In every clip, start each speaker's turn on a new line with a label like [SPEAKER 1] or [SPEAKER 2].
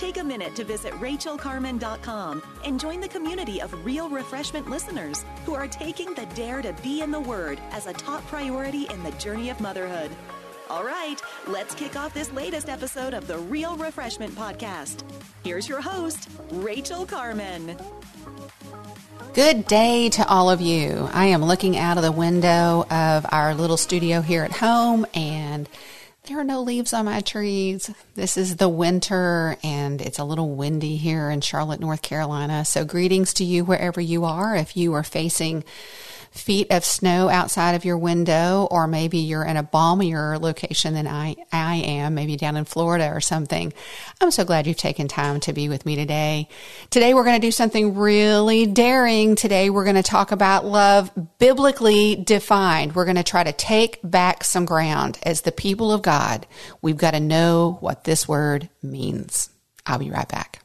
[SPEAKER 1] Take a minute to visit rachelcarman.com and join the community of real refreshment listeners who are taking the dare to be in the Word as a top priority in the journey of motherhood. All right, let's kick off this latest episode of the Real Refreshment Podcast. Here's your host, Rachel Carman.
[SPEAKER 2] Good day to all of you. I am looking out of the window of our little studio here at home and there are no leaves on my trees. This is the winter and it's a little windy here in Charlotte, North Carolina. So greetings to you wherever you are. If you are facing feet of snow outside of your window, or maybe you're in a balmier location than I, I am, maybe down in Florida or something. I'm so glad you've taken time to be with me today. Today we're going to do something really daring. Today we're going to talk about love biblically defined. We're going to try to take back some ground as the people of God. We've got to know what this word means. I'll be right back.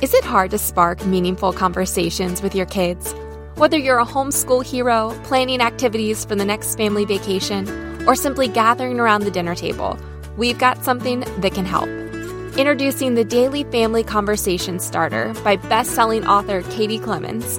[SPEAKER 3] Is it hard to spark meaningful conversations with your kids? Whether you're a homeschool hero, planning activities for the next family vacation, or simply gathering around the dinner table, we've got something that can help. Introducing the Daily Family Conversation Starter by best-selling author Katie Clemons.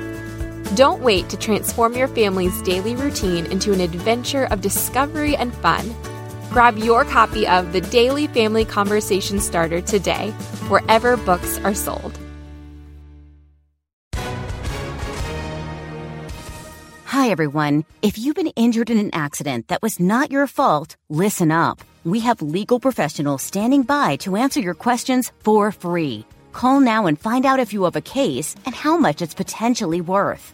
[SPEAKER 3] Don't wait to transform your family's daily routine into an adventure of discovery and fun. Grab your copy of the Daily Family Conversation Starter today, wherever books are sold.
[SPEAKER 4] Hi, everyone. If you've been injured in an accident that was not your fault, listen up. We have legal professionals standing by to answer your questions for free. Call now and find out if you have a case and how much it's potentially worth.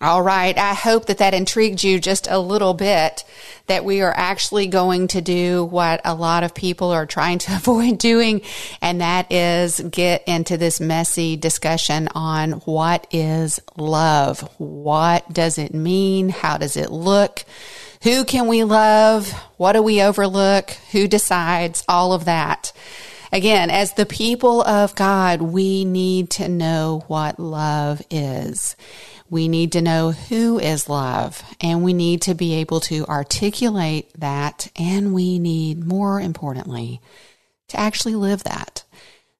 [SPEAKER 2] All right. I hope that that intrigued you just a little bit that we are actually going to do what a lot of people are trying to avoid doing. And that is get into this messy discussion on what is love? What does it mean? How does it look? Who can we love? What do we overlook? Who decides? All of that. Again, as the people of God, we need to know what love is. We need to know who is love and we need to be able to articulate that. And we need, more importantly, to actually live that.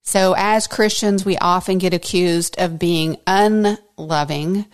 [SPEAKER 2] So as Christians, we often get accused of being unloving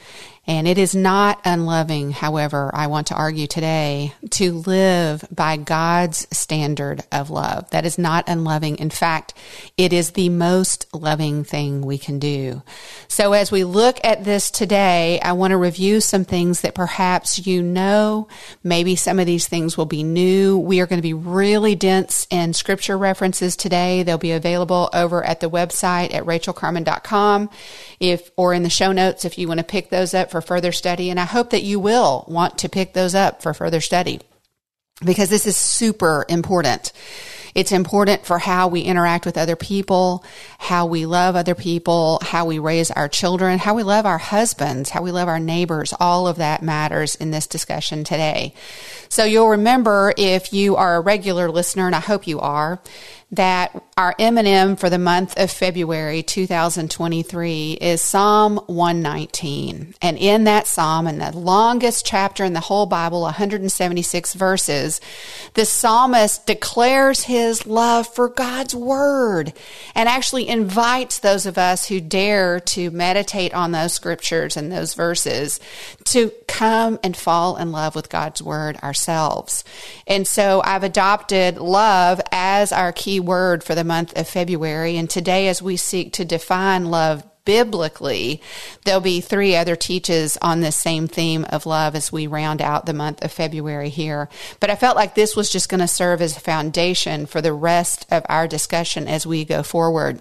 [SPEAKER 2] and it is not unloving, however, I want to argue today, to live by God's standard of love. That is not unloving. In fact, it is the most loving thing we can do. So as we look at this today, I want to review some things that perhaps you know. Maybe some of these things will be new. We are going to be really dense in scripture references today. They'll be available over at the website at rachelcarman.com if, or in the show notes if you want to pick those up for for further study. And I hope that you will want to pick those up for further study because this is super important. It's important for how we interact with other people, how we love other people, how we raise our children, how we love our husbands, how we love our neighbors. All of that matters in this discussion today. So you'll remember if you are a regular listener, and I hope you are, that our M&M for the month of February 2023 is Psalm 119. And in that psalm, in the longest chapter in the whole Bible, 176 verses, the psalmist declares his love for God's word and actually invites those of us who dare to meditate on those scriptures and those verses to come and fall in love with God's word ourselves. And so I've adopted love as our key word for the month of February. And today, as we seek to define love biblically, there'll be three other teaches on this same theme of love as we round out the month of February here. But I felt like this was just going to serve as a foundation for the rest of our discussion as we go forward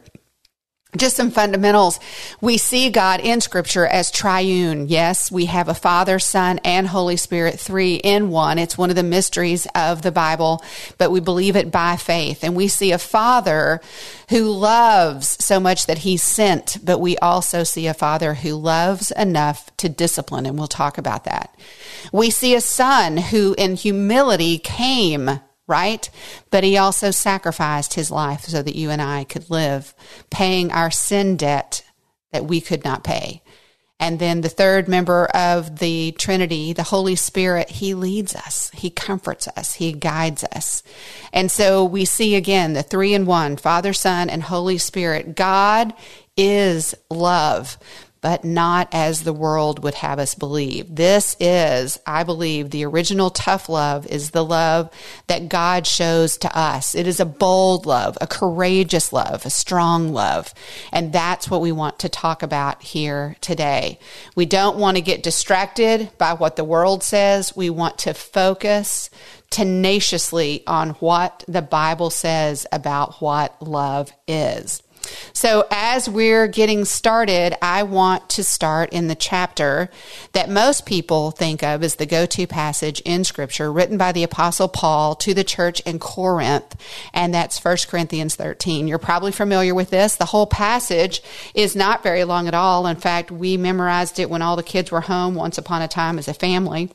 [SPEAKER 2] just some fundamentals. We see God in scripture as triune. Yes, we have a Father, Son, and Holy Spirit, three in one. It's one of the mysteries of the Bible, but we believe it by faith. And we see a Father who loves so much that he sent, but we also see a Father who loves enough to discipline, and we'll talk about that. We see a Son who in humility came right? But he also sacrificed his life so that you and I could live, paying our sin debt that we could not pay. And then the third member of the Trinity, the Holy Spirit, he leads us. He comforts us. He guides us. And so we see again the three in one, Father, Son, and Holy Spirit. God is love but not as the world would have us believe. This is, I believe, the original tough love is the love that God shows to us. It is a bold love, a courageous love, a strong love. And that's what we want to talk about here today. We don't want to get distracted by what the world says. We want to focus tenaciously on what the Bible says about what love is. So, as we're getting started, I want to start in the chapter that most people think of as the go to passage in Scripture written by the Apostle Paul to the church in Corinth, and that's 1 Corinthians 13. You're probably familiar with this. The whole passage is not very long at all. In fact, we memorized it when all the kids were home once upon a time as a family.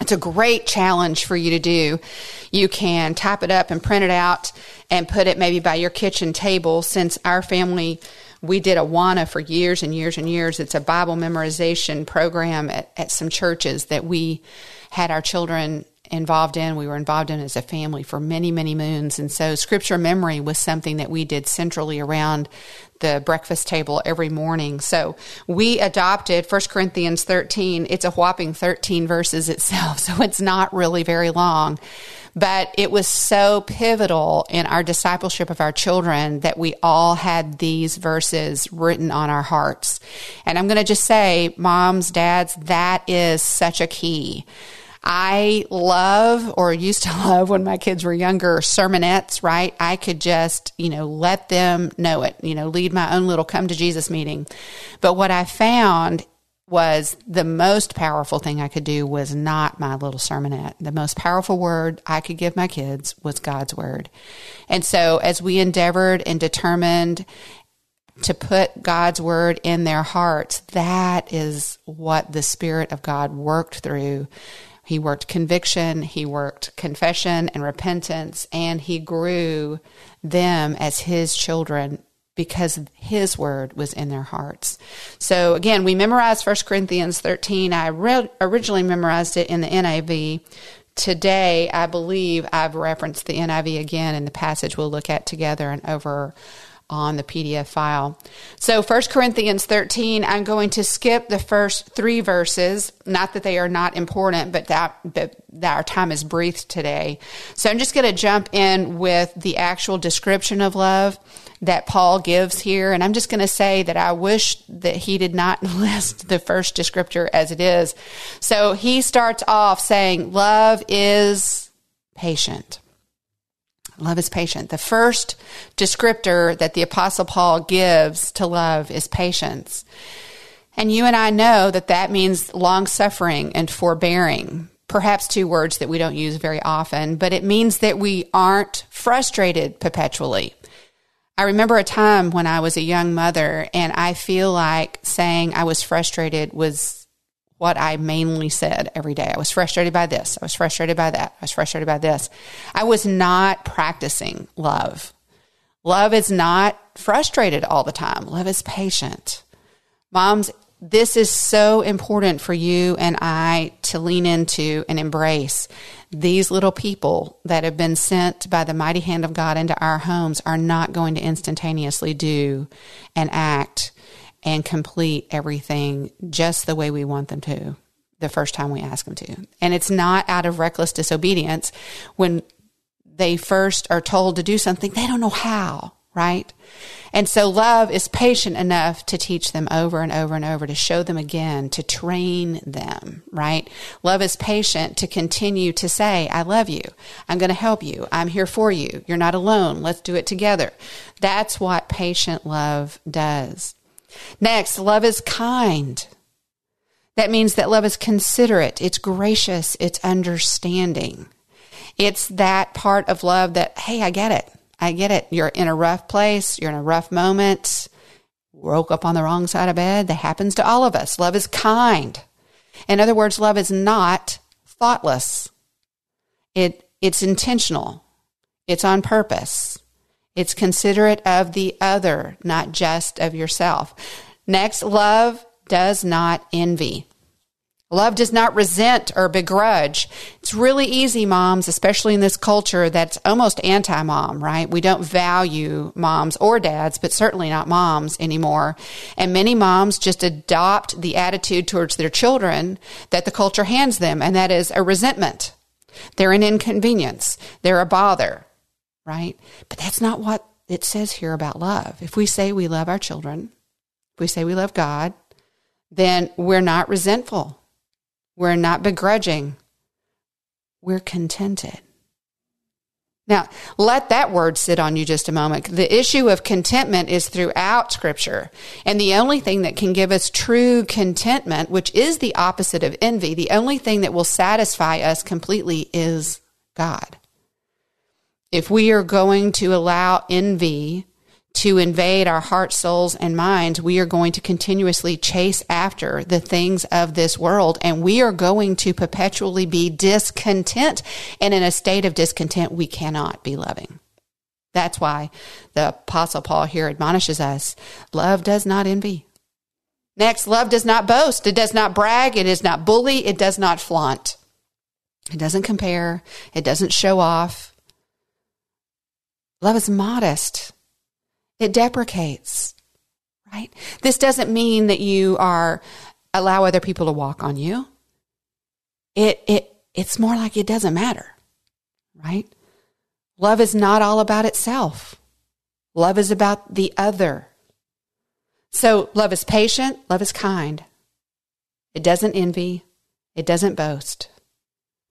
[SPEAKER 2] It's a great challenge for you to do. You can type it up and print it out and put it maybe by your kitchen table. Since our family, we did Awana for years and years and years. It's a Bible memorization program at, at some churches that we had our children involved in. We were involved in as a family for many, many moons. And so scripture memory was something that we did centrally around the breakfast table every morning. So we adopted 1 Corinthians 13. It's a whopping 13 verses itself. So it's not really very long. But it was so pivotal in our discipleship of our children that we all had these verses written on our hearts. And I'm going to just say, moms, dads, that is such a key. I love or used to love when my kids were younger sermonettes, right? I could just, you know, let them know it, you know, lead my own little come to Jesus meeting. But what I found was the most powerful thing I could do was not my little sermonette. The most powerful word I could give my kids was God's word. And so as we endeavored and determined to put God's word in their hearts, that is what the Spirit of God worked through he worked conviction, he worked confession and repentance, and he grew them as his children because his word was in their hearts. So again, we memorized 1 Corinthians 13. I re- originally memorized it in the NIV. Today, I believe I've referenced the NIV again in the passage we'll look at together and over on the PDF file. So 1 Corinthians 13, I'm going to skip the first three verses. Not that they are not important, but that, but that our time is brief today. So I'm just going to jump in with the actual description of love that Paul gives here. And I'm just going to say that I wish that he did not list the first descriptor as it is. So he starts off saying, love is patient. Love is patient. The first descriptor that the Apostle Paul gives to love is patience. And you and I know that that means long suffering and forbearing, perhaps two words that we don't use very often, but it means that we aren't frustrated perpetually. I remember a time when I was a young mother, and I feel like saying I was frustrated was what I mainly said every day. I was frustrated by this. I was frustrated by that. I was frustrated by this. I was not practicing love. Love is not frustrated all the time. Love is patient. Moms, this is so important for you and I to lean into and embrace. These little people that have been sent by the mighty hand of God into our homes are not going to instantaneously do and act and complete everything just the way we want them to the first time we ask them to. And it's not out of reckless disobedience when they first are told to do something, they don't know how, right? And so love is patient enough to teach them over and over and over, to show them again, to train them, right? Love is patient to continue to say, I love you. I'm going to help you. I'm here for you. You're not alone. Let's do it together. That's what patient love does. Next, love is kind. That means that love is considerate, it's gracious, it's understanding. It's that part of love that, hey, I get it. I get it. You're in a rough place. You're in a rough moment. Woke up on the wrong side of bed. That happens to all of us. Love is kind. In other words, love is not thoughtless. It, it's intentional. It's on purpose. It's considerate of the other, not just of yourself. Next, love does not envy. Love does not resent or begrudge. It's really easy, moms, especially in this culture that's almost anti mom, right? We don't value moms or dads, but certainly not moms anymore. And many moms just adopt the attitude towards their children that the culture hands them, and that is a resentment. They're an inconvenience. They're a bother, right? But that's not what it says here about love. If we say we love our children, if we say we love God, then we're not resentful we're not begrudging. We're contented. Now, let that word sit on you just a moment. The issue of contentment is throughout Scripture. And the only thing that can give us true contentment, which is the opposite of envy, the only thing that will satisfy us completely is God. If we are going to allow envy to invade our hearts, souls, and minds, we are going to continuously chase after the things of this world and we are going to perpetually be discontent. And in a state of discontent, we cannot be loving. That's why the apostle Paul here admonishes us. Love does not envy. Next, love does not boast. It does not brag. It is not bully. It does not flaunt. It doesn't compare. It doesn't show off. Love is modest. It deprecates, right? This doesn't mean that you are allow other people to walk on you. It it it's more like it doesn't matter, right? Love is not all about itself. Love is about the other. So love is patient, love is kind. It doesn't envy, it doesn't boast.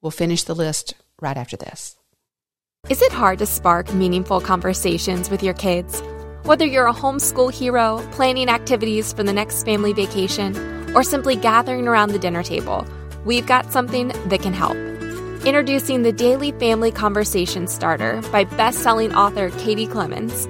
[SPEAKER 2] We'll finish the list right after this.
[SPEAKER 3] Is it hard to spark meaningful conversations with your kids? Whether you're a homeschool hero, planning activities for the next family vacation, or simply gathering around the dinner table, we've got something that can help. Introducing the Daily Family Conversation Starter by best-selling author Katie Clemons.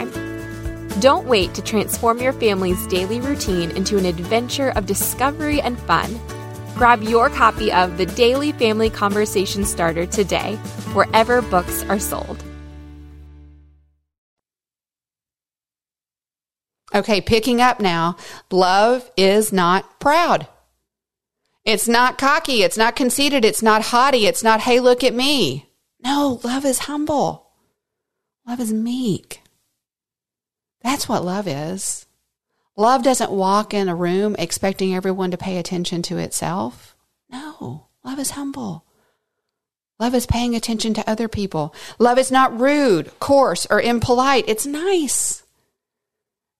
[SPEAKER 3] Don't wait to transform your family's daily routine into an adventure of discovery and fun. Grab your copy of the Daily Family Conversation Starter today, wherever books are sold.
[SPEAKER 2] Okay, picking up now. Love is not proud. It's not cocky. It's not conceited. It's not haughty. It's not, hey, look at me. No, love is humble. Love is meek. That's what love is. Love doesn't walk in a room expecting everyone to pay attention to itself. No, love is humble. Love is paying attention to other people. Love is not rude, coarse, or impolite. It's nice.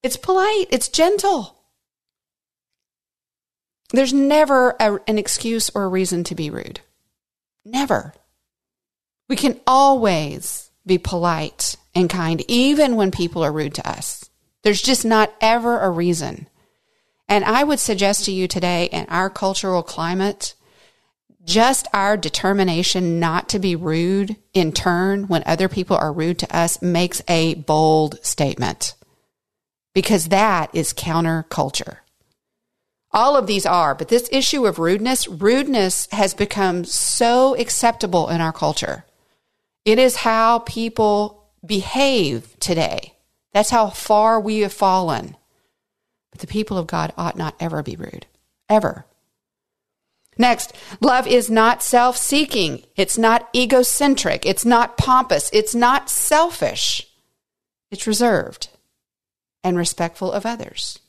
[SPEAKER 2] It's polite. It's gentle. There's never a, an excuse or a reason to be rude. Never. We can always be polite and kind, even when people are rude to us. There's just not ever a reason. And I would suggest to you today, in our cultural climate, just our determination not to be rude in turn when other people are rude to us makes a bold statement because that is counterculture. All of these are, but this issue of rudeness, rudeness has become so acceptable in our culture. It is how people behave today. That's how far we have fallen. But the people of God ought not ever be rude. Ever. Next, love is not self seeking. It's not egocentric. It's not pompous. It's not selfish. It's reserved and respectful of others.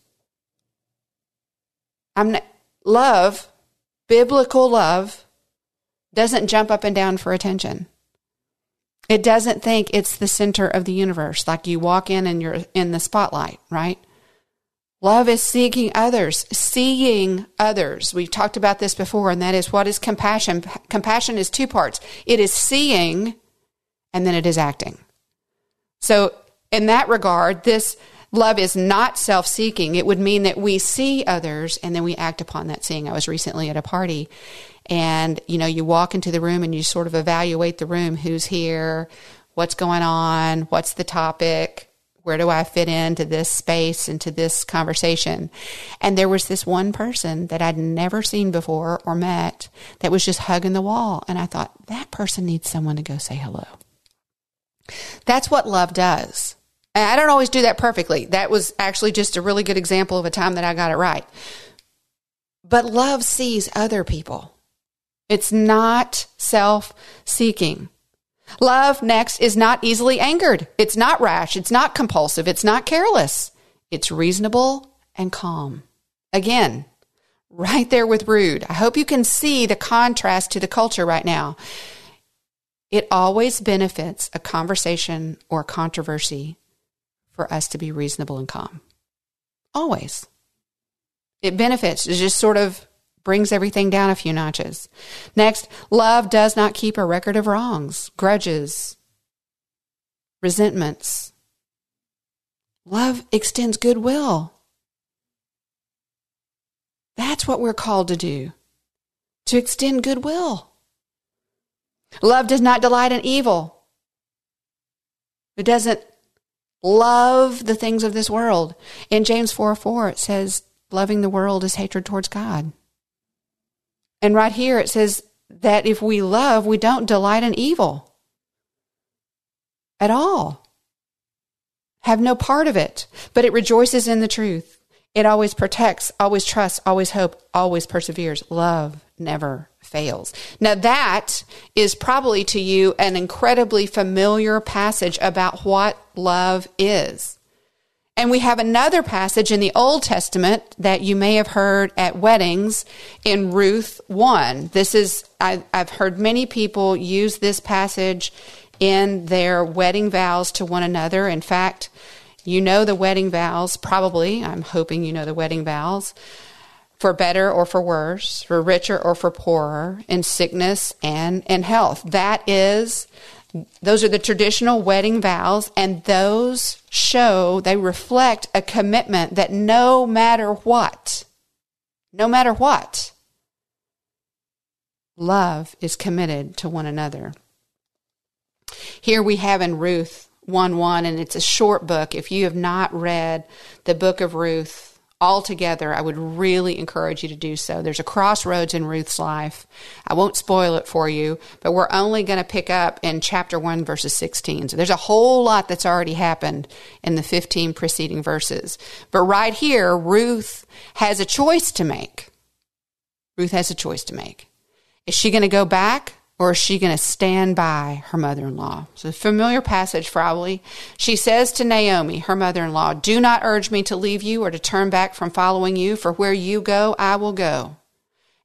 [SPEAKER 2] I'm not, love, biblical love, doesn't jump up and down for attention. It doesn't think it's the center of the universe, like you walk in and you're in the spotlight, right? Love is seeking others, seeing others. We've talked about this before, and that is what is compassion? Compassion is two parts it is seeing, and then it is acting. So, in that regard, this love is not self seeking. It would mean that we see others and then we act upon that seeing. I was recently at a party and, you know, you walk into the room and you sort of evaluate the room who's here, what's going on, what's the topic, where do I fit into this space, into this conversation? And there was this one person that I'd never seen before or met that was just hugging the wall. And I thought, that person needs someone to go say hello. That's what love does. And I don't always do that perfectly. That was actually just a really good example of a time that I got it right. But love sees other people. It's not self seeking. Love, next, is not easily angered. It's not rash. It's not compulsive. It's not careless. It's reasonable and calm. Again, right there with rude. I hope you can see the contrast to the culture right now. It always benefits a conversation or controversy for us to be reasonable and calm. Always. It benefits. It just sort of brings everything down a few notches. Next, love does not keep a record of wrongs, grudges, resentments. Love extends goodwill. That's what we're called to do to extend goodwill. Love does not delight in evil. It doesn't love the things of this world. In James 4 4, it says, loving the world is hatred towards God. And right here it says that if we love, we don't delight in evil at all. Have no part of it, but it rejoices in the truth. It always protects, always trusts, always hope, always perseveres. Love never fails. Now that is probably to you an incredibly familiar passage about what love is. And we have another passage in the Old Testament that you may have heard at weddings in Ruth 1. This is, I, have heard many people use this passage in their wedding vows to one another. In fact, you know the wedding vows, probably. I'm hoping you know the wedding vows for better or for worse, for richer or for poorer, in sickness and in health. That is those are the traditional wedding vows, and those show, they reflect a commitment that no matter what, no matter what, love is committed to one another. Here we have in Ruth 1 1, and it's a short book. If you have not read the book of Ruth, altogether, I would really encourage you to do so. There's a crossroads in Ruth's life. I won't spoil it for you, but we're only going to pick up in chapter 1, verses 16. So there's a whole lot that's already happened in the 15 preceding verses. But right here, Ruth has a choice to make. Ruth has a choice to make. Is she going to go back or is she going to stand by her mother in law? It's a familiar passage, probably. She says to Naomi, her mother in law, Do not urge me to leave you or to turn back from following you, for where you go, I will go,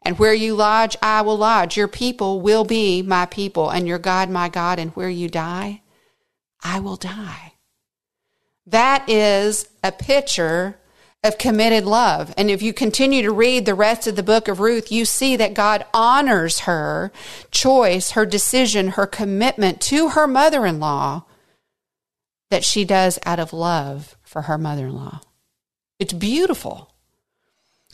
[SPEAKER 2] And where you lodge, I will lodge. Your people will be my people, and your God, my God. And where you die, I will die. That is a picture of committed love. And if you continue to read the rest of the book of Ruth, you see that God honors her choice, her decision, her commitment to her mother in law that she does out of love for her mother in law. It's beautiful.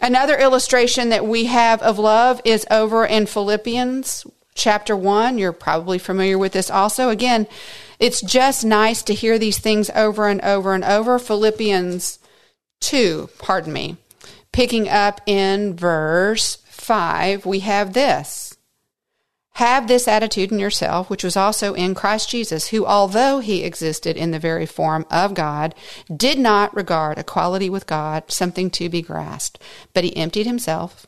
[SPEAKER 2] Another illustration that we have of love is over in Philippians chapter 1. You're probably familiar with this also. Again, it's just nice to hear these things over and over and over. Philippians 2, pardon me. Picking up in verse 5, we have this. Have this attitude in yourself, which was also in Christ Jesus, who, although he existed in the very form of God, did not regard equality with God something to be grasped, but he emptied himself,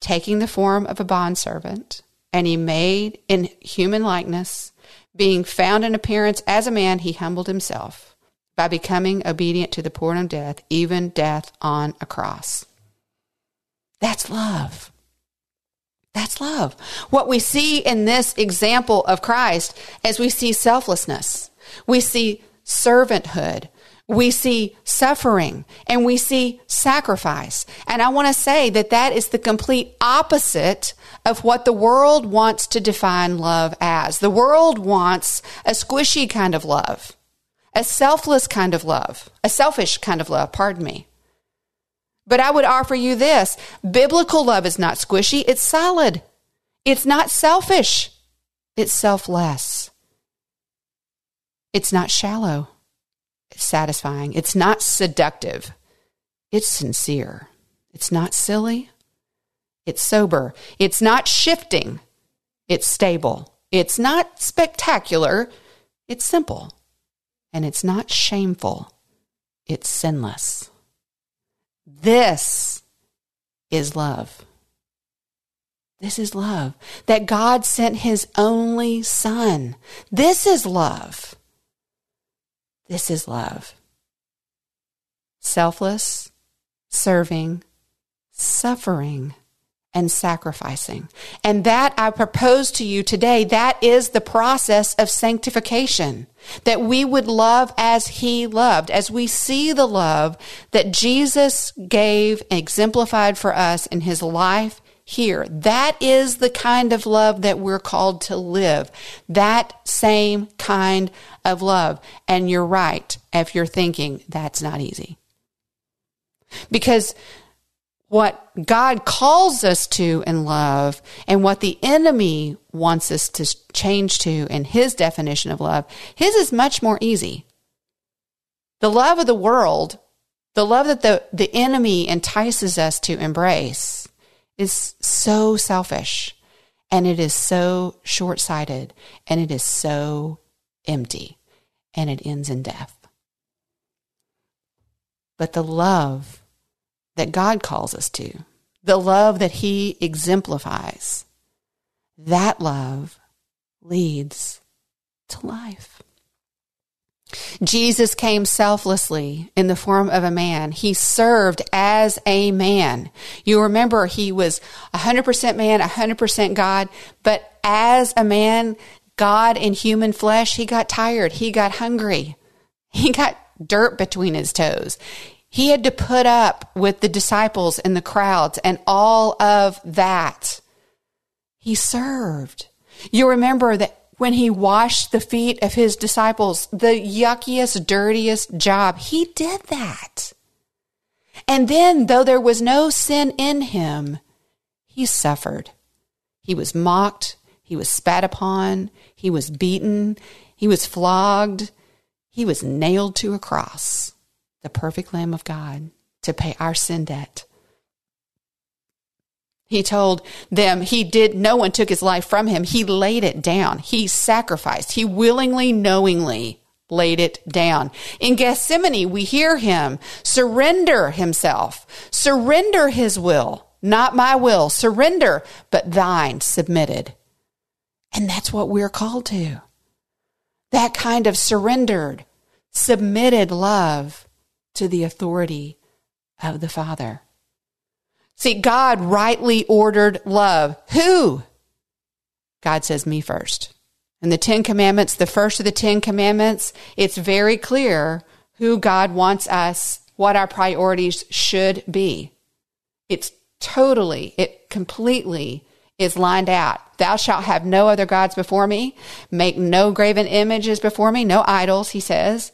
[SPEAKER 2] taking the form of a bondservant, and he made in human likeness, being found in appearance as a man, he humbled himself by becoming obedient to the point of death, even death on a cross. That's love. That's love. What we see in this example of Christ is we see selflessness. We see servanthood. We see suffering and we see sacrifice. And I want to say that that is the complete opposite of what the world wants to define love as. The world wants a squishy kind of love, a selfless kind of love, a selfish kind of love, pardon me. But I would offer you this biblical love is not squishy, it's solid. It's not selfish, it's selfless. It's not shallow, it's satisfying. It's not seductive, it's sincere. It's not silly, it's sober. It's not shifting, it's stable. It's not spectacular, it's simple. And it's not shameful, it's sinless. This is love. This is love. That God sent his only son. This is love. This is love. Selfless, serving, suffering, and sacrificing. And that I propose to you today, that is the process of sanctification. That we would love as he loved, as we see the love that Jesus gave and exemplified for us in his life here. That is the kind of love that we're called to live. That same kind of love. And you're right if you're thinking that's not easy. Because what God calls us to in love and what the enemy wants us to change to in his definition of love, his is much more easy. The love of the world, the love that the, the enemy entices us to embrace, is so selfish and it is so short sighted and it is so empty and it ends in death. But the love that God calls us to, the love that He exemplifies, that love leads to life. Jesus came selflessly in the form of a man. He served as a man. You remember he was 100% man, 100% God, but as a man, God in human flesh, he got tired. He got hungry. He got dirt between his toes. He had to put up with the disciples and the crowds and all of that. He served. You remember that when he washed the feet of his disciples, the yuckiest, dirtiest job, he did that. And then, though there was no sin in him, he suffered. He was mocked. He was spat upon. He was beaten. He was flogged. He was nailed to a cross the perfect Lamb of God, to pay our sin debt. He told them he did, no one took his life from him. He laid it down. He sacrificed. He willingly, knowingly laid it down. In Gethsemane, we hear him surrender himself, surrender his will, not my will, surrender, but thine submitted. And that's what we're called to. That kind of surrendered, submitted love to the authority of the Father. See, God rightly ordered love. Who? God says, me first. And the Ten Commandments, the first of the Ten Commandments, it's very clear who God wants us, what our priorities should be. It's totally, it completely is lined out. Thou shalt have no other gods before me. Make no graven images before me, no idols, he says.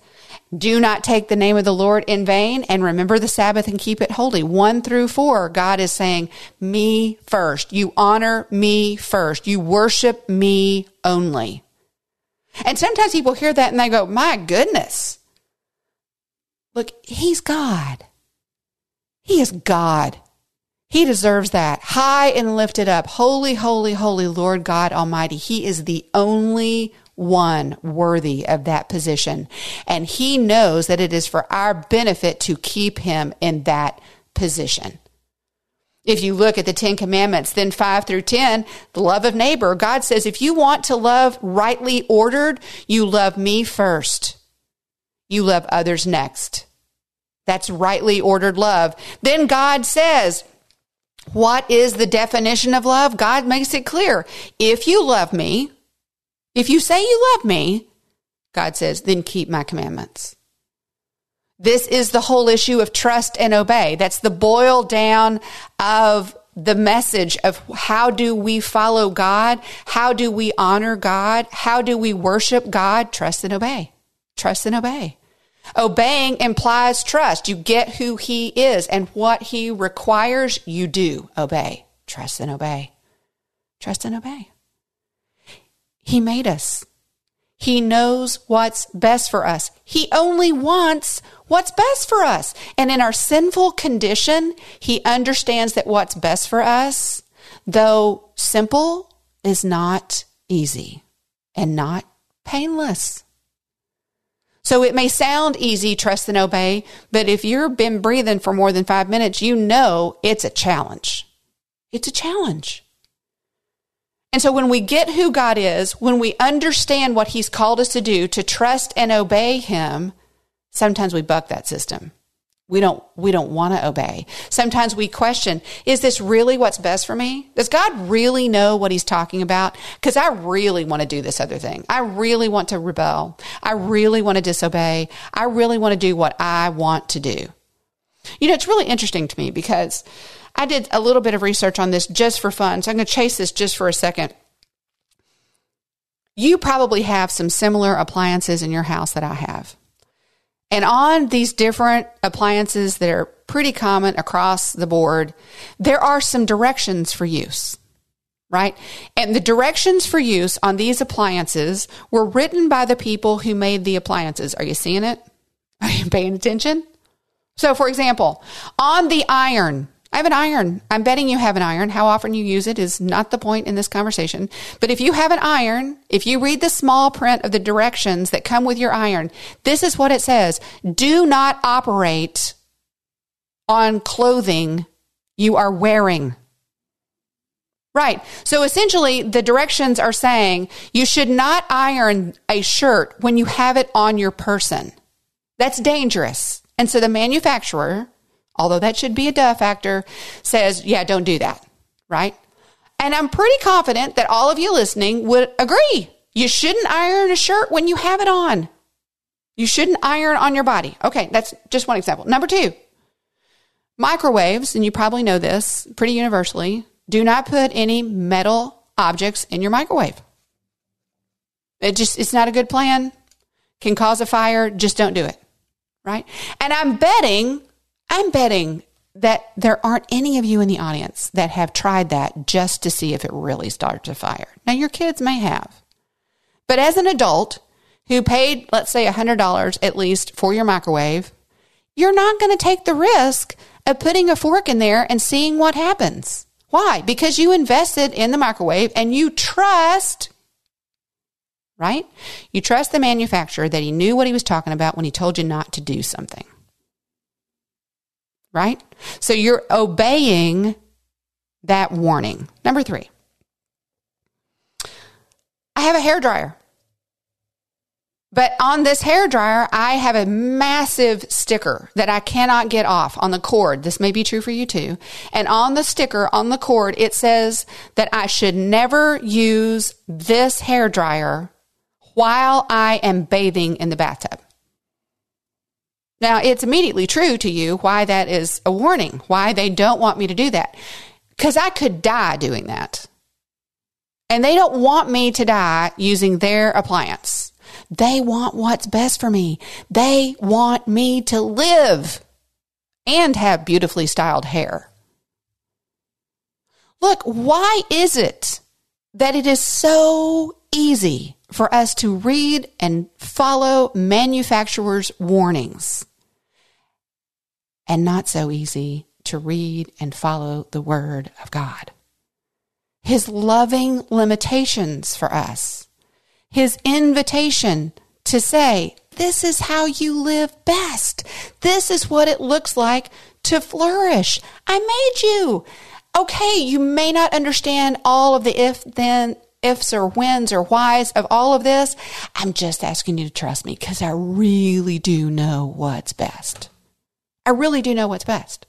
[SPEAKER 2] Do not take the name of the Lord in vain and remember the Sabbath and keep it holy. One through four, God is saying, me first. You honor me first. You worship me only. And sometimes people hear that and they go, my goodness. Look, he's God. He is God. He deserves that. High and lifted up. Holy, holy, holy Lord God Almighty. He is the only one worthy of that position. And he knows that it is for our benefit to keep him in that position. If you look at the Ten Commandments, then five through 10, the love of neighbor, God says, if you want to love rightly ordered, you love me first. You love others next. That's rightly ordered love. Then God says, what is the definition of love? God makes it clear. If you love me, if you say you love me, God says, then keep my commandments. This is the whole issue of trust and obey. That's the boil down of the message of how do we follow God? How do we honor God? How do we worship God? Trust and obey. Trust and obey. Obeying implies trust. You get who he is and what he requires, you do obey. Trust and obey. Trust and obey. He made us. He knows what's best for us. He only wants what's best for us. And in our sinful condition, He understands that what's best for us, though simple, is not easy and not painless. So it may sound easy, trust and obey, but if you've been breathing for more than five minutes, you know it's a challenge. It's a challenge. And so when we get who God is, when we understand what He's called us to do, to trust and obey Him, sometimes we buck that system. We don't, we don't want to obey. Sometimes we question, is this really what's best for me? Does God really know what he's talking about? Because I really want to do this other thing. I really want to rebel. I really want to disobey. I really want to do what I want to do. You know, it's really interesting to me because I did a little bit of research on this just for fun. So I'm going to chase this just for a second. You probably have some similar appliances in your house that I have. And on these different appliances that are pretty common across the board, there are some directions for use, right? And the directions for use on these appliances were written by the people who made the appliances. Are you seeing it? Are you paying attention? So, for example, on the iron, I have an iron. I'm betting you have an iron. How often you use it is not the point in this conversation. But if you have an iron, if you read the small print of the directions that come with your iron, this is what it says. Do not operate on clothing you are wearing. Right. So essentially, the directions are saying you should not iron a shirt when you have it on your person. That's dangerous. And so the manufacturer although that should be a duh factor, says, yeah, don't do that, right? And I'm pretty confident that all of you listening would agree. You shouldn't iron a shirt when you have it on. You shouldn't iron on your body. Okay, that's just one example. Number two, microwaves, and you probably know this pretty universally, do not put any metal objects in your microwave. It just, it's not a good plan, can cause a fire. Just don't do it. Right. And I'm betting I'm betting that there aren't any of you in the audience that have tried that just to see if it really starts a fire. Now, your kids may have. But as an adult who paid, let's say, $100 at least for your microwave, you're not going to take the risk of putting a fork in there and seeing what happens. Why? Because you invested in the microwave and you trust, right? You trust the manufacturer that he knew what he was talking about when he told you not to do something right? So you're obeying that warning. Number three, I have a hair dryer, but on this hair dryer, I have a massive sticker that I cannot get off on the cord. This may be true for you too. And on the sticker on the cord, it says that I should never use this hair dryer while I am bathing in the bathtub. Now, it's immediately true to you why that is a warning, why they don't want me to do that. Because I could die doing that. And they don't want me to die using their appliance. They want what's best for me. They want me to live and have beautifully styled hair. Look, why is it that it is so easy for us to read and follow manufacturers' warnings and not so easy to read and follow the Word of God? His loving limitations for us his invitation to say, This is how you live best. This is what it looks like to flourish. I made you. Okay, you may not understand all of the if then ifs or whens or whys of all of this. I'm just asking you to trust me because I really do know what's best. I really do know what's best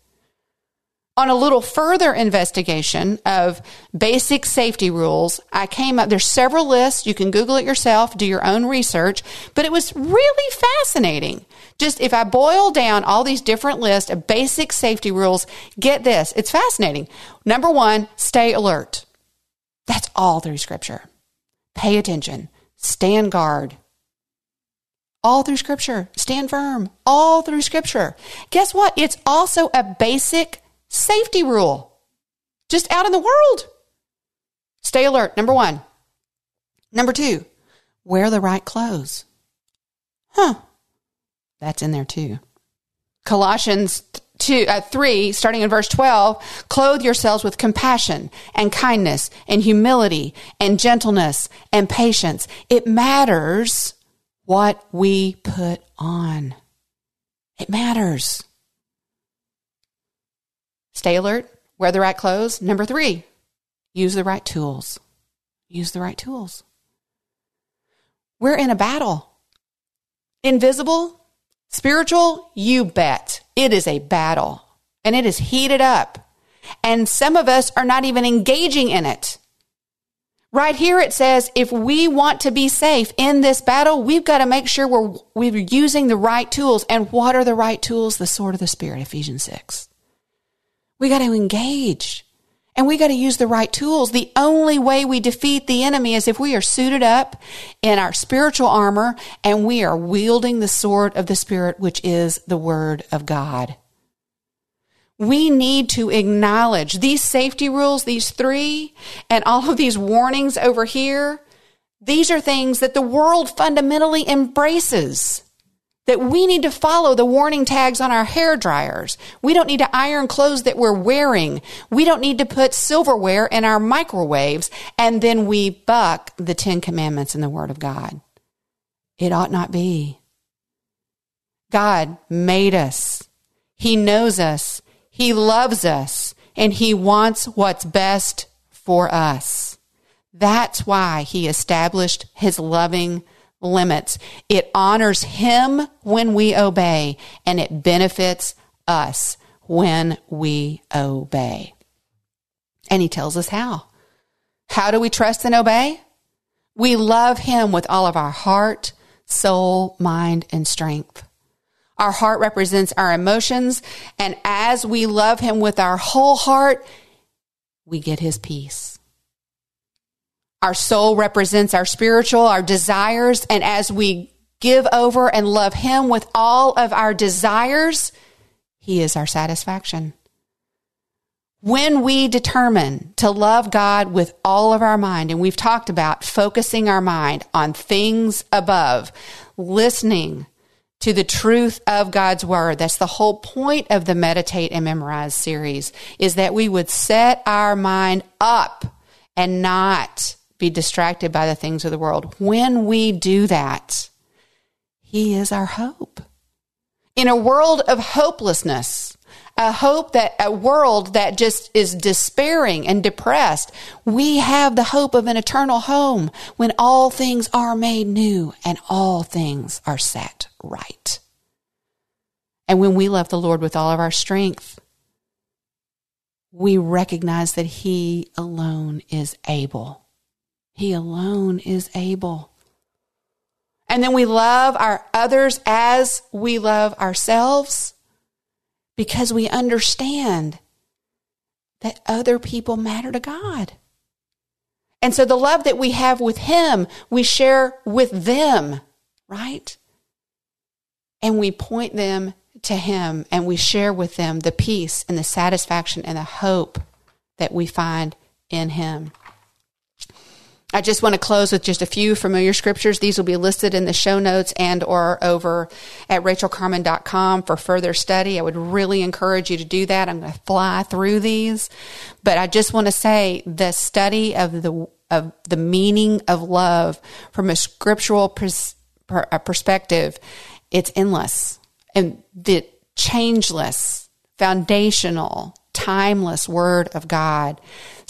[SPEAKER 2] on a little further investigation of basic safety rules, I came up, there's several lists. You can Google it yourself, do your own research, but it was really fascinating. Just if I boil down all these different lists of basic safety rules, get this. It's fascinating. Number one, stay alert. That's all through scripture. Pay attention. Stand guard. All through scripture. Stand firm. All through scripture. Guess what? It's also a basic Safety rule. Just out in the world. Stay alert. Number one. Number two, wear the right clothes. Huh. That's in there too. Colossians 2, uh, 3, starting in verse 12, clothe yourselves with compassion and kindness and humility and gentleness and patience. It matters what we put on. It matters. Stay alert, wear the right clothes. Number three, use the right tools. Use the right tools. We're in a battle. Invisible, spiritual, you bet. It is a battle and it is heated up. And some of us are not even engaging in it. Right here it says if we want to be safe in this battle, we've got to make sure we're, we're using the right tools. And what are the right tools? The sword of the Spirit, Ephesians 6. We got to engage and we got to use the right tools. The only way we defeat the enemy is if we are suited up in our spiritual armor and we are wielding the sword of the Spirit, which is the Word of God. We need to acknowledge these safety rules, these three, and all of these warnings over here. These are things that the world fundamentally embraces that we need to follow the warning tags on our hair dryers. We don't need to iron clothes that we're wearing. We don't need to put silverware in our microwaves and then we buck the Ten Commandments in the Word of God. It ought not be. God made us. He knows us. He loves us and he wants what's best for us. That's why he established his loving limits. It honors him when we obey and it benefits us when we obey. And he tells us how. How do we trust and obey? We love him with all of our heart, soul, mind, and strength. Our heart represents our emotions, and as we love him with our whole heart, we get his peace. Our soul represents our spiritual, our desires. And as we give over and love Him with all of our desires, He is our satisfaction. When we determine to love God with all of our mind, and we've talked about focusing our mind on things above, listening to the truth of God's word. That's the whole point of the Meditate and Memorize series is that we would set our mind up and not be distracted by the things of the world. When we do that, He is our hope. In a world of hopelessness, a hope that a world that just is despairing and depressed. We have the hope of an eternal home when all things are made new and all things are set right. And when we love the Lord with all of our strength, we recognize that He alone is able. He alone is able. And then we love our others as we love ourselves because we understand that other people matter to God. And so the love that we have with Him, we share with them, right? And we point them to Him and we share with them the peace and the satisfaction and the hope that we find in Him. I just want to close with just a few familiar scriptures. These will be listed in the show notes and or over at rachelcarman.com for further study. I would really encourage you to do that. I'm going to fly through these, but I just want to say the study of the of the meaning of love from a scriptural pers- perspective, it's endless and the changeless, foundational, timeless word of God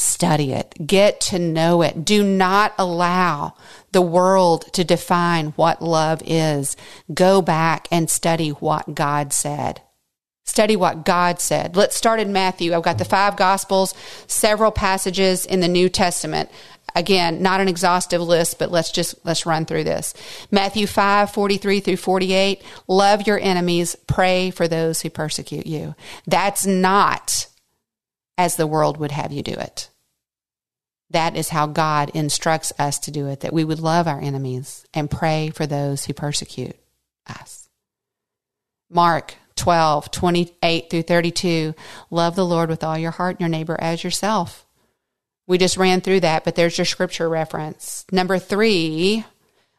[SPEAKER 2] Study it. Get to know it. Do not allow the world to define what love is. Go back and study what God said. Study what God said. Let's start in Matthew. I've got the five gospels, several passages in the New Testament. Again, not an exhaustive list, but let's just let's run through this. Matthew 5, 43 through 48. Love your enemies, pray for those who persecute you. That's not as the world would have you do it. That is how God instructs us to do it, that we would love our enemies and pray for those who persecute us. Mark 12, 28 through 32. Love the Lord with all your heart and your neighbor as yourself. We just ran through that, but there's your scripture reference. Number three,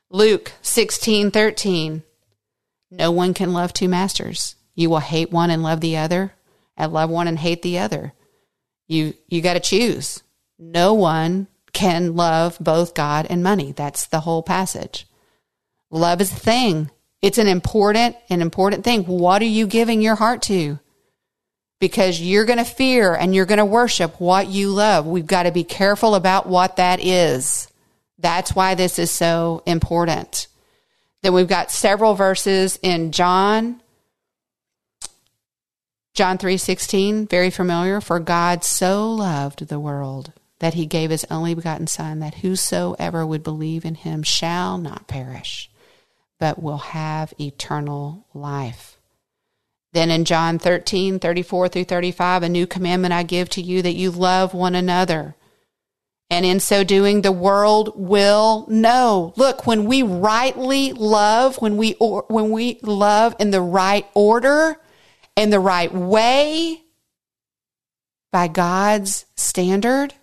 [SPEAKER 2] Luke 16, 13. No one can love two masters. You will hate one and love the other, and love one and hate the other. You you got to choose. No one can love both God and money. That's the whole passage. Love is a thing. It's an important an important thing. What are you giving your heart to? Because you're going to fear and you're going to worship what you love. We've got to be careful about what that is. That's why this is so important. Then we've got several verses in John John 3:16, very familiar, for God so loved the world that he gave his only begotten son that whosoever would believe in him shall not perish but will have eternal life. Then in John 13, 34 through 35, a new commandment I give to you that you love one another. And in so doing, the world will know. Look, when we rightly love, when we, or, when we love in the right order, in the right way by God's standard,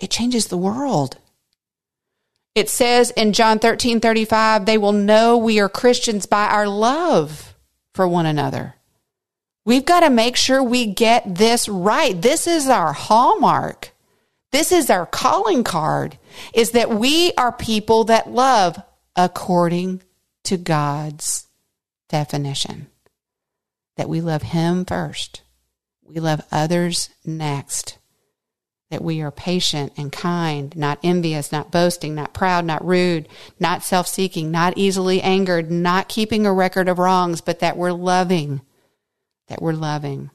[SPEAKER 2] it changes the world. It says in John 13 35, they will know we are Christians by our love for one another. We've got to make sure we get this right. This is our hallmark. This is our calling card is that we are people that love according to God's definition that we love Him first, we love others next, that we are patient and kind, not envious, not boasting, not proud, not rude, not self seeking, not easily angered, not keeping a record of wrongs, but that we're loving, that we're loving.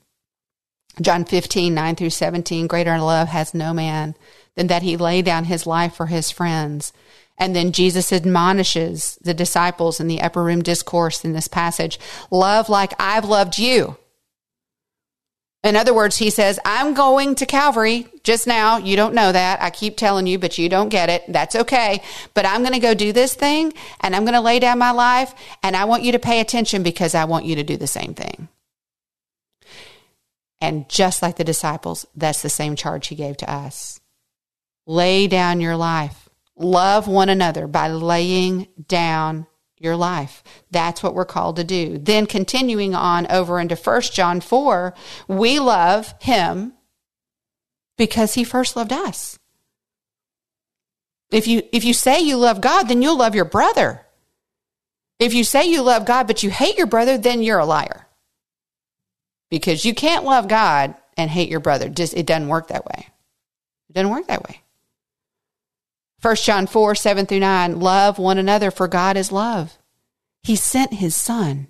[SPEAKER 2] John 15, 9 through 17, greater love has no man than that he lay down his life for his friends. And then Jesus admonishes the disciples in the upper room discourse in this passage love like I've loved you. In other words, he says, I'm going to Calvary just now. You don't know that. I keep telling you, but you don't get it. That's okay. But I'm going to go do this thing and I'm going to lay down my life and I want you to pay attention because I want you to do the same thing. And just like the disciples, that's the same charge he gave to us. Lay down your life Love one another by laying down your life. That's what we're called to do. Then continuing on over into 1 John 4, we love him because he first loved us. If you if you say you love God, then you'll love your brother. If you say you love God but you hate your brother, then you're a liar. because you can't love God and hate your brother. Just it doesn't work that way. It doesn't work that way. 1 John 4, 7 through 9, love one another for God is love. He sent his son.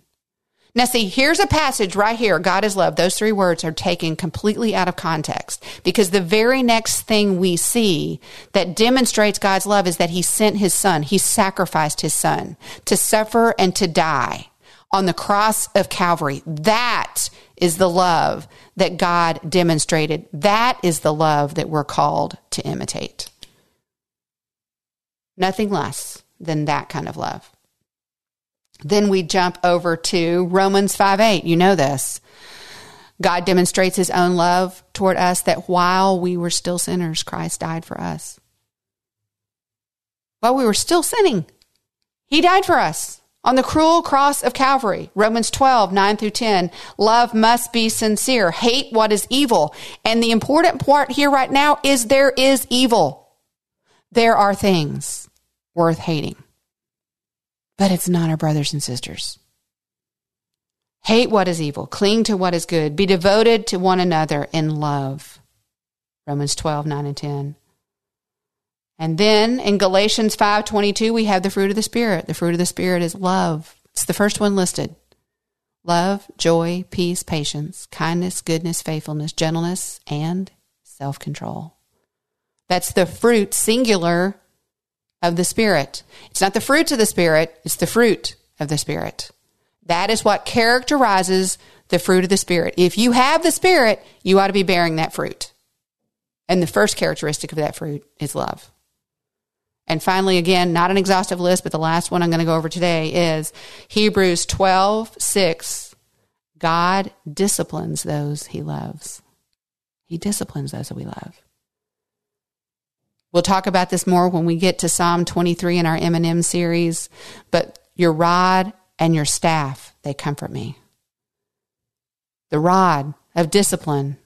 [SPEAKER 2] Now, see, here's a passage right here. God is love. Those three words are taken completely out of context because the very next thing we see that demonstrates God's love is that he sent his son. He sacrificed his son to suffer and to die on the cross of Calvary. That is the love that God demonstrated. That is the love that we're called to imitate. Nothing less than that kind of love. Then we jump over to Romans 5 8. You know this. God demonstrates his own love toward us that while we were still sinners, Christ died for us. While we were still sinning, he died for us on the cruel cross of Calvary. Romans 12, 9 through 10. Love must be sincere. Hate what is evil. And the important part here right now is there is evil. There are things worth hating but it's not our brothers and sisters. Hate what is evil, cling to what is good, be devoted to one another in love. Romans 12, 9 and 10. And then in Galatians 5:22 we have the fruit of the spirit. The fruit of the spirit is love. It's the first one listed. Love, joy, peace, patience, kindness, goodness, faithfulness, gentleness, and self-control. That's the fruit singular of the Spirit. It's not the fruits of the Spirit, it's the fruit of the Spirit. That is what characterizes the fruit of the Spirit. If you have the Spirit, you ought to be bearing that fruit. And the first characteristic of that fruit is love. And finally, again, not an exhaustive list, but the last one I'm going to go over today is Hebrews 12, 6. God disciplines those he loves. He disciplines those that we love. We'll talk about this more when we get to Psalm 23 in our M&M series, but your rod and your staff, they comfort me. The rod of discipline.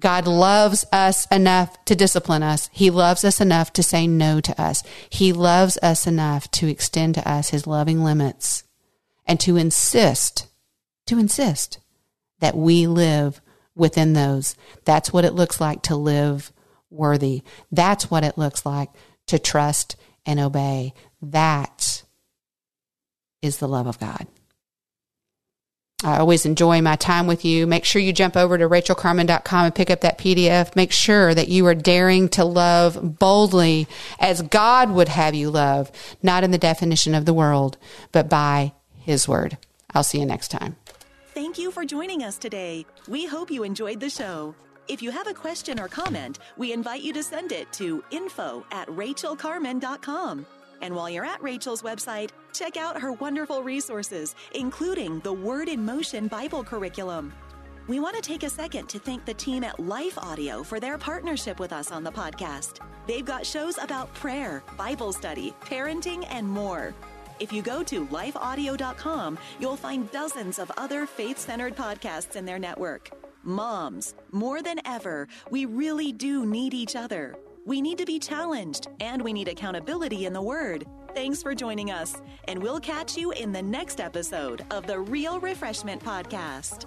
[SPEAKER 2] God loves us enough to discipline us. He loves us enough to say no to us. He loves us enough to extend to us his loving limits and to insist, to insist that we live within those. That's what it looks like to live worthy. That's what it looks like to trust and obey. That is the love of God. I always enjoy my time with you. Make sure you jump over to rachelcarman.com and pick up that PDF. Make sure that you are daring to love boldly as God would have you love, not in the definition of the world, but by His word. I'll see you next time.
[SPEAKER 1] Thank you for joining us today. We hope you enjoyed the show. If you have a question or comment, we invite you to send it to info at rachelcarman.com. And while you're at Rachel's website, check out her wonderful resources, including the Word in Motion Bible curriculum. We want to take a second to thank the team at Life Audio for their partnership with us on the podcast. They've got shows about prayer, Bible study, parenting, and more. If you go to lifeaudio.com, you'll find dozens of other faith centered podcasts in their network. Moms, more than ever, we really do need each other. We need to be challenged and we need accountability in the Word. Thanks for joining us, and we'll catch you in the next episode of the Real Refreshment Podcast.